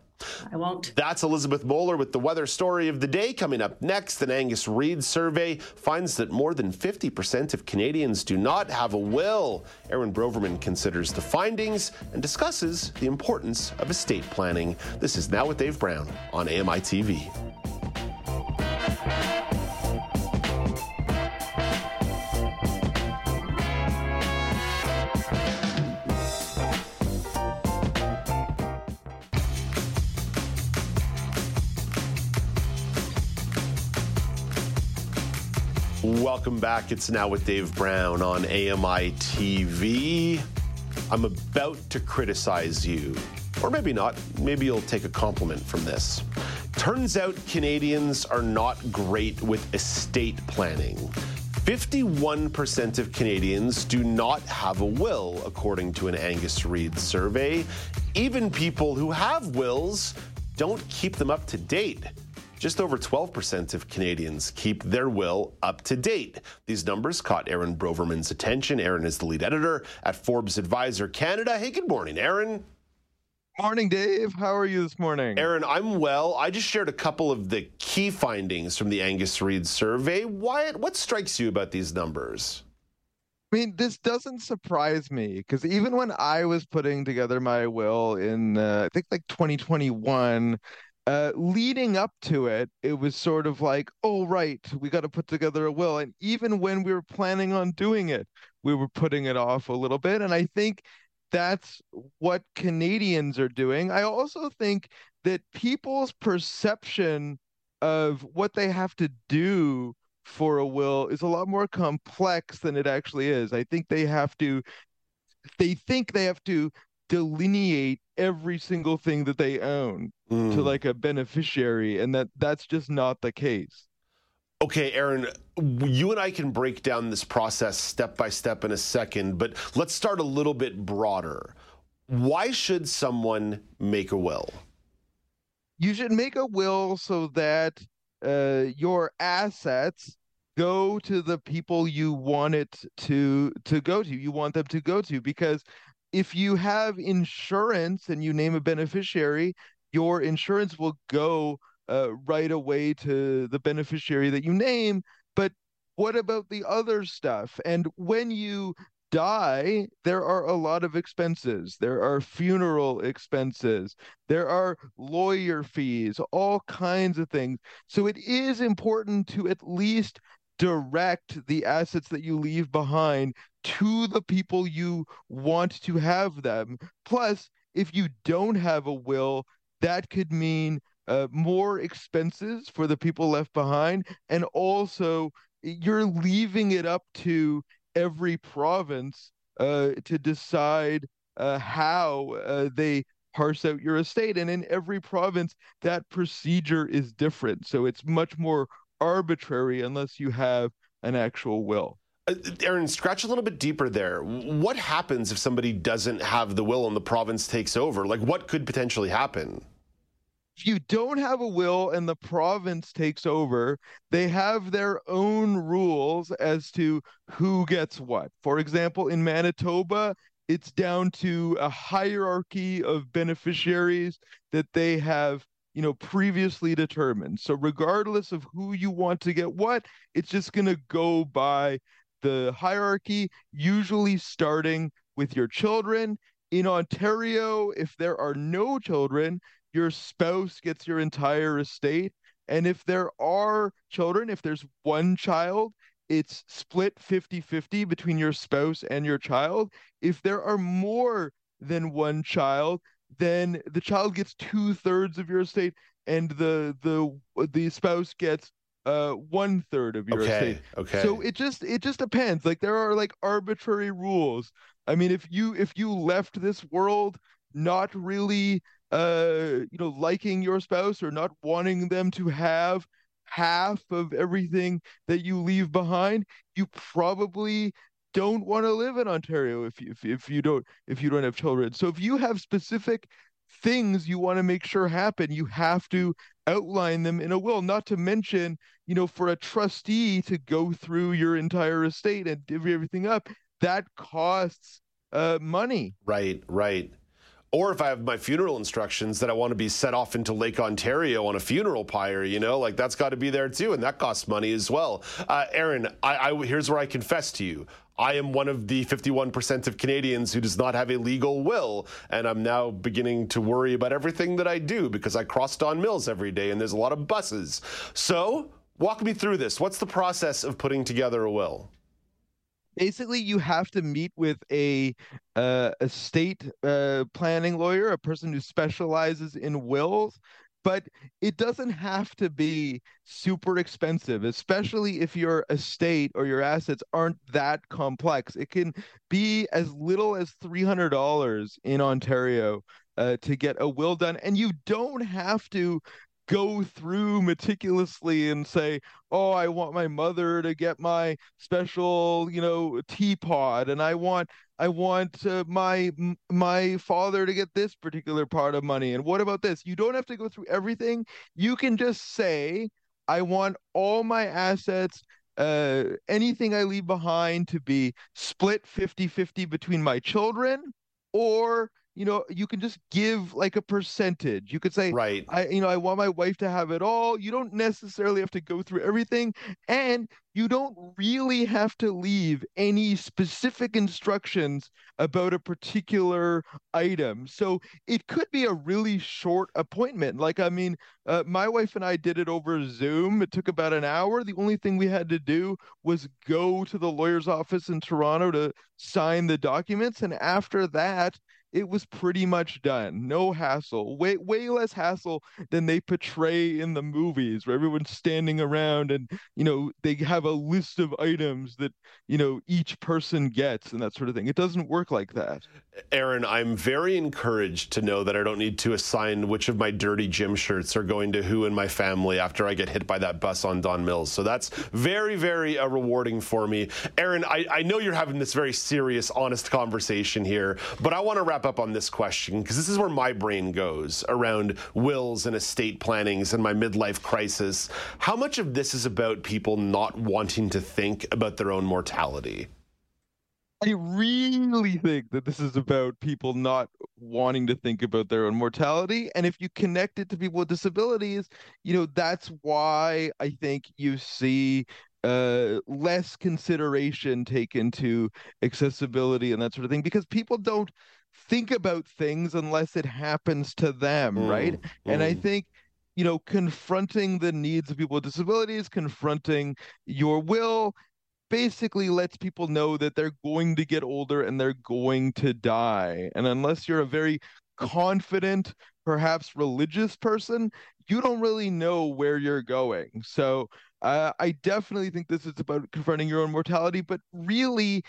I won't. That's Elizabeth Moeller with the weather story of the day. Coming up next, an Angus Reid survey finds that more than 50% of Canadians do not have a will. Aaron Broverman considers the findings and discusses the importance of estate planning. This is Now with Dave Brown on AMI TV. Welcome back. It's now with Dave Brown on AMI TV. I'm about to criticize you, or maybe not. Maybe you'll take a compliment from this. Turns out Canadians are not great with estate planning. 51% of Canadians do not have a will, according to an Angus Reid survey. Even people who have wills don't keep them up to date. Just over 12% of Canadians keep their will up to date. These numbers caught Aaron Broverman's attention. Aaron is the lead editor at Forbes Advisor Canada. Hey, good morning, Aaron. Morning, Dave. How are you this morning? Aaron, I'm well. I just shared a couple of the key findings from the Angus Reid survey. Wyatt, what strikes you about these numbers? I mean, this doesn't surprise me because even when I was putting together my will in, uh, I think like 2021, uh, leading up to it, it was sort of like, oh, right, we got to put together a will. And even when we were planning on doing it, we were putting it off a little bit. And I think that's what Canadians are doing. I also think that people's perception of what they have to do for a will is a lot more complex than it actually is. I think they have to, they think they have to delineate every single thing that they own to Mm. like a beneficiary, and that that's just not the case. Okay, Aaron, you and I can break down this process step by step in a second, but let's start a little bit broader. Why should someone make a will? You should make a will so that uh, your assets go to the people you want it to to go to. You want them to go to because if you have insurance and you name a beneficiary, your insurance will go uh, right away to the beneficiary that you name. But what about the other stuff? And when you die, there are a lot of expenses. There are funeral expenses. There are lawyer fees, all kinds of things. So it is important to at least direct the assets that you leave behind to the people you want to have them. Plus, if you don't have a will, that could mean uh, more expenses for the people left behind. And also, you're leaving it up to every province uh, to decide uh, how uh, they parse out your estate. And in every province, that procedure is different. So it's much more arbitrary unless you have an actual will. Uh, Aaron, scratch a little bit deeper there. What happens if somebody doesn't have the will and the province takes over? Like, what could potentially happen? if you don't have a will and the province takes over, they have their own rules as to who gets what. For example, in Manitoba, it's down to a hierarchy of beneficiaries that they have you know previously determined so regardless of who you want to get what it's just going to go by the hierarchy usually starting with your children in ontario if there are no children your spouse gets your entire estate. And if there are children, if there's one child, it's split 50 50 between your spouse and your child. If there are more than one child, then the child gets two thirds of your estate and the the the spouse gets uh one third of your okay, estate. Okay. So it just it just depends. Like there are like arbitrary rules. I mean, if you if you left this world not really uh, you know, liking your spouse or not wanting them to have half of everything that you leave behind, you probably don't want to live in Ontario if you, if, if you don't if you don't have children. So if you have specific things you want to make sure happen, you have to outline them in a will. Not to mention, you know, for a trustee to go through your entire estate and divvy everything up, that costs uh, money. Right, right. Or if I have my funeral instructions that I want to be set off into Lake Ontario on a funeral pyre, you know, like that's got to be there too, and that costs money as well. Uh, Aaron, I, I, here's where I confess to you. I am one of the 51% of Canadians who does not have a legal will, and I'm now beginning to worry about everything that I do because I cross Don Mills every day and there's a lot of buses. So, walk me through this. What's the process of putting together a will? Basically you have to meet with a uh, a state uh, planning lawyer, a person who specializes in wills. But it doesn't have to be super expensive, especially if your estate or your assets aren't that complex. It can be as little as $300 in Ontario uh, to get a will done. And you don't have to go through meticulously and say, "Oh, I want my mother to get my special, you know, teapot, and I want I want uh, my my father to get this particular part of money, and what about this?" You don't have to go through everything. You can just say, "I want all my assets." Uh, anything I leave behind to be split 50 50 between my children, or you know, you can just give like a percentage. You could say, right, I, you know, I want my wife to have it all. You don't necessarily have to go through everything, and you don't really have to leave any specific instructions about a particular item. So it could be a really short appointment. Like, I mean, uh, my wife and I did it over Zoom. It took about an hour. The only thing we had to do was go to the lawyer's office in Toronto to sign the documents, and after that it was pretty much done. No hassle. Way way less hassle than they portray in the movies where everyone's standing around and you know they have a list of items that you know each person gets and that sort of thing. It doesn't work like that. Aaron, I'm very encouraged to know that I don't need to assign which of my dirty gym shirts are going to who in my family after I get hit by that bus on Don Mills. So that's very, very uh, rewarding for me. Aaron, I, I know you're having this very serious, honest conversation here, but I want to wrap up on this question because this is where my brain goes around wills and estate plannings and my midlife crisis. How much of this is about people not wanting to think about their own mortality? I really think that this is about people not wanting to think about their own mortality. And if you connect it to people with disabilities, you know, that's why I think you see uh, less consideration taken to accessibility and that sort of thing because people don't think about things unless it happens to them, mm, right? Mm. And I mm. think you know, confronting the needs of people with disabilities, confronting your will, basically lets people know that they're going to get older and they're going to die. And unless you're a very confident, perhaps religious person, you don't really know where you're going. So uh, I definitely think this is about confronting your own mortality, but really,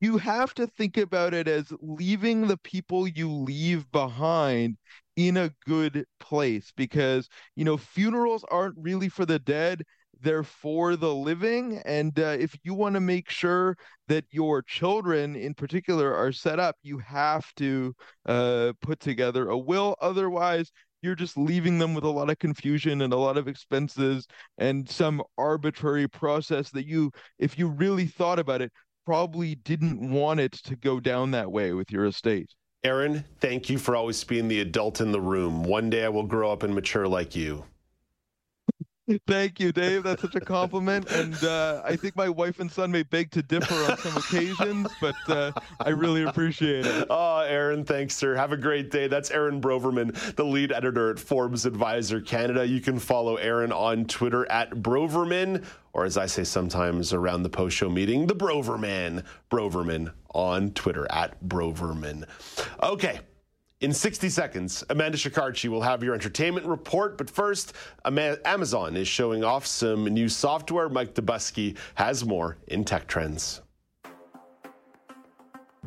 you have to think about it as leaving the people you leave behind in a good place because you know funerals aren't really for the dead they're for the living. And uh, if you want to make sure that your children in particular are set up you have to uh, put together a will. Otherwise you're just leaving them with a lot of confusion and a lot of expenses and some arbitrary process that you if you really thought about it probably didn't want it to go down that way with your estate Aaron, thank you for always being the adult in the room. One day I will grow up and mature like you. Thank you, Dave. That's such a compliment. And uh, I think my wife and son may beg to differ on some occasions, but uh, I really appreciate it. <laughs> Oh, Aaron, thanks, sir. Have a great day. That's Aaron Broverman, the lead editor at Forbes Advisor Canada. You can follow Aaron on Twitter at Broverman, or as I say sometimes around the post show meeting, the Broverman. Broverman on Twitter at Broverman. Okay. In 60 seconds, Amanda Shikarchi will have your entertainment report. But first, Amazon is showing off some new software. Mike Dobuski has more in Tech Trends.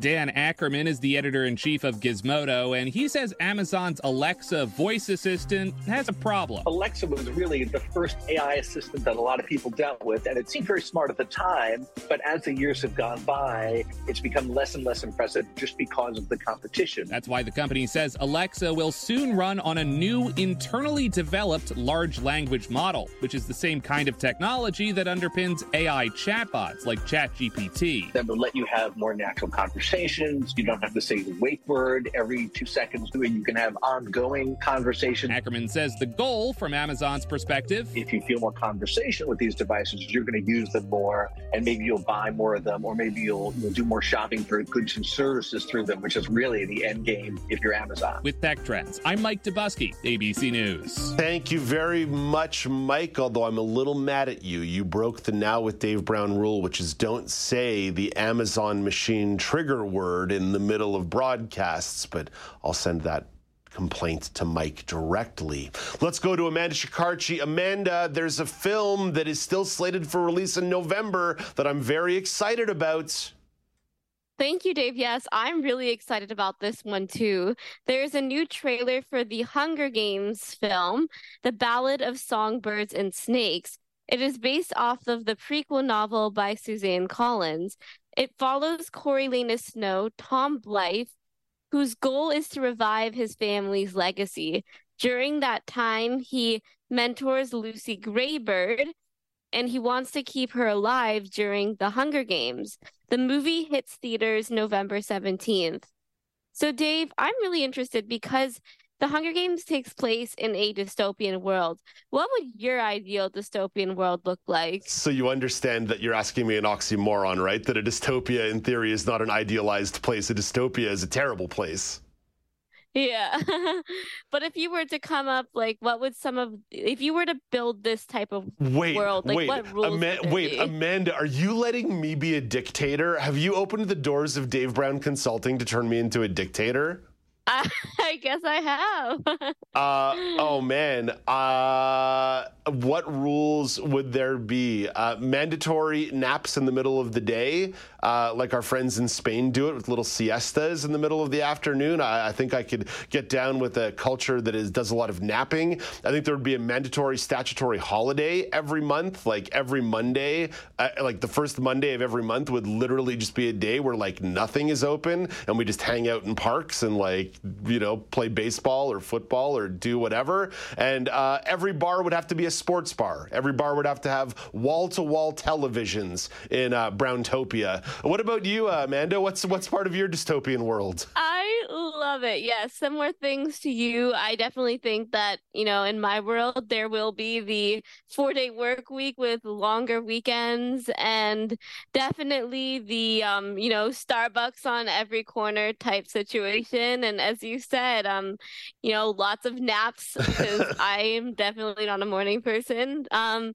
Dan Ackerman is the editor in chief of Gizmodo, and he says Amazon's Alexa voice assistant has a problem. Alexa was really the first AI assistant that a lot of people dealt with, and it seemed very smart at the time. But as the years have gone by, it's become less and less impressive just because of the competition. That's why the company says Alexa will soon run on a new internally developed large language model, which is the same kind of technology that underpins AI chatbots like ChatGPT. That will let you have more natural conversations conversations. You don't have to say the wake word every two seconds. You can have ongoing conversation. Ackerman says the goal from Amazon's perspective if you feel more conversation with these devices, you're going to use them more and maybe you'll buy more of them or maybe you'll, you'll do more shopping for goods and services through them, which is really the end game if you're Amazon. With Tech Trends, I'm Mike Dobuski, ABC News. Thank you very much, Mike. Although I'm a little mad at you. You broke the Now with Dave Brown rule, which is don't say the Amazon machine trigger word in the middle of broadcasts, but I'll send that complaint to Mike directly. Let's go to Amanda Shikarchi. Amanda, there's a film that is still slated for release in November that I'm very excited about. Thank you, Dave. Yes, I'm really excited about this one too. There's a new trailer for the Hunger Games film, The Ballad of Songbirds and Snakes. It is based off of the prequel novel by Suzanne Collins. It follows Coriolanus Snow, Tom Blyth, whose goal is to revive his family's legacy. During that time, he mentors Lucy Gray Baird, and he wants to keep her alive during the Hunger Games. The movie hits theaters November 17th. So, Dave, I'm really interested because the Hunger Games takes place in a dystopian world. What would your ideal dystopian world look like? So you understand that you're asking me an oxymoron, right? That a dystopia in theory is not an idealized place. A dystopia is a terrible place. Yeah. <laughs> but if you were to come up like what would some of if you were to build this type of wait, world, like wait, what rules Ama- wait, be? Amanda, are you letting me be a dictator? Have you opened the doors of Dave Brown Consulting to turn me into a dictator? <laughs> I guess I have. <laughs> uh, oh man. Uh, what rules would there be? Uh, mandatory naps in the middle of the day, uh, like our friends in Spain do it with little siestas in the middle of the afternoon. I, I, think I could get down with a culture that is does a lot of napping. I think there would be a mandatory statutory holiday every month, like every Monday, uh, like the first Monday of every month would literally just be a day where like nothing is open and we just hang out in parks and like you know play baseball or football or do whatever. And uh, every bar would have to be a sports bar. Every bar would have to have wall to wall televisions in uh, Browntopia. What about you, uh, Amanda? What's what's part of your dystopian world? I love it. Yes, similar things to you. I definitely think that, you know, in my world, there will be the four day work week with longer weekends and definitely the, um, you know, Starbucks on every corner type situation. And as you said, um, you know, lots of naps because <laughs> I am definitely not a morning person. Um,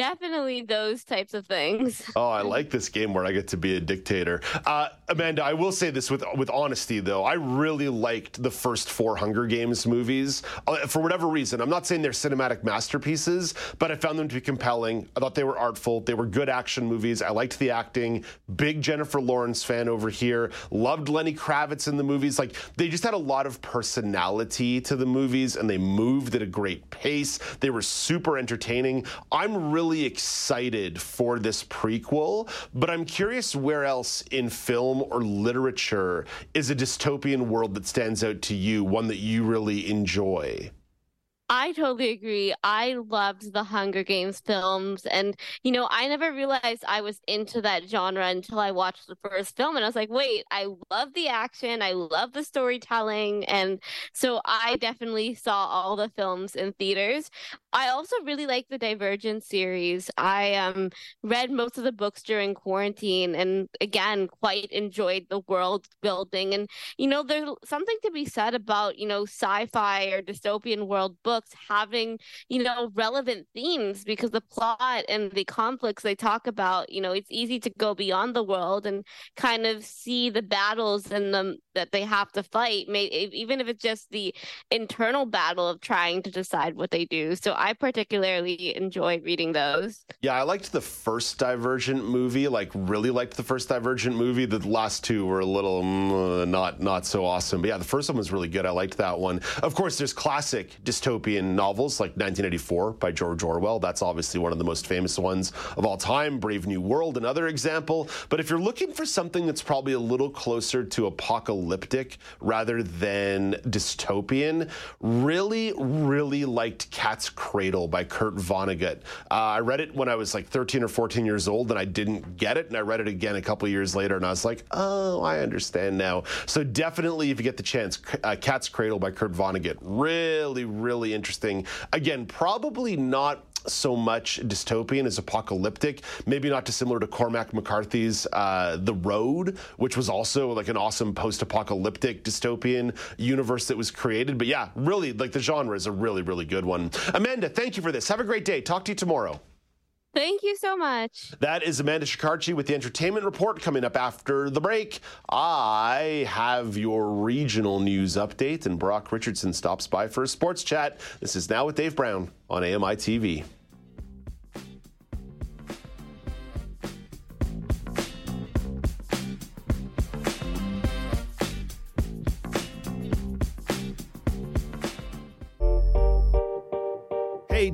definitely those types of things. <laughs> Oh, I like this game where I get to be a dictator. Uh, Amanda, I will say this with with honesty, though. I really liked the first four Hunger Games movies uh, for whatever reason. I'm not saying they're cinematic masterpieces, but I found them to be compelling. I thought they were artful. They were good action movies. I liked the acting. Big Jennifer Lawrence fan over here. Loved Lenny Kravitz in the movies. Like they just had a lot of personality to the movies, and they moved at a great pace. They were super entertaining. I'm really excited for this prequel, but I'm curious where else in film or literature is a dystopian world that stands out to you, one that you really enjoy? I totally agree. I loved the Hunger Games films. And, you know, I never realized I was into that genre until I watched the first film. And I was like, wait, I love the action. I love the storytelling. And so I definitely saw all the films in theaters. I also really like the Divergent series. I um, read most of the books during quarantine and, again, quite enjoyed the world building. And, you know, there's something to be said about, you know, sci fi or dystopian world books having, you know, relevant themes because the plot and the conflicts they talk about, you know, it's easy to go beyond the world and kind of see the battles and them that they have to fight, even if it's just the internal battle of trying to decide what they do. So I particularly enjoy reading those. Yeah, I liked the first Divergent movie. Like, really liked the first Divergent movie. The last two were a little mm, not not so awesome. But yeah, the first one was really good. I liked that one. Of course, there's classic dystopian novels like 1984 by George Orwell. That's obviously one of the most famous ones of all time. Brave New World, another example. But if you're looking for something that's probably a little closer to apocalyptic rather than dystopian. Really, really liked Cat's Cradle by Kurt Vonnegut. Uh, I read it when I was like 13 or 14 years old and I didn't get it. And I read it again a couple years later and I was like, oh, I understand now. So definitely, if you get the chance, uh, Cat's Cradle by Kurt Vonnegut. Really, really interesting. Again, probably not so much dystopian as apocalyptic. Maybe not dissimilar to Cormac McCarthy's uh, The Road, which was also like an awesome post-apocalyptic dystopian universe that was created. But yeah, really, like the genre is a really, really good one. Amanda, thank you for this. Have a great day. Talk to you tomorrow. Thank you so much. That is Amanda Shikarchi with the Entertainment Report coming up after the break. I have your regional news update, and Brock Richardson stops by for a sports chat. This is Now with Dave Brown on AMI TV.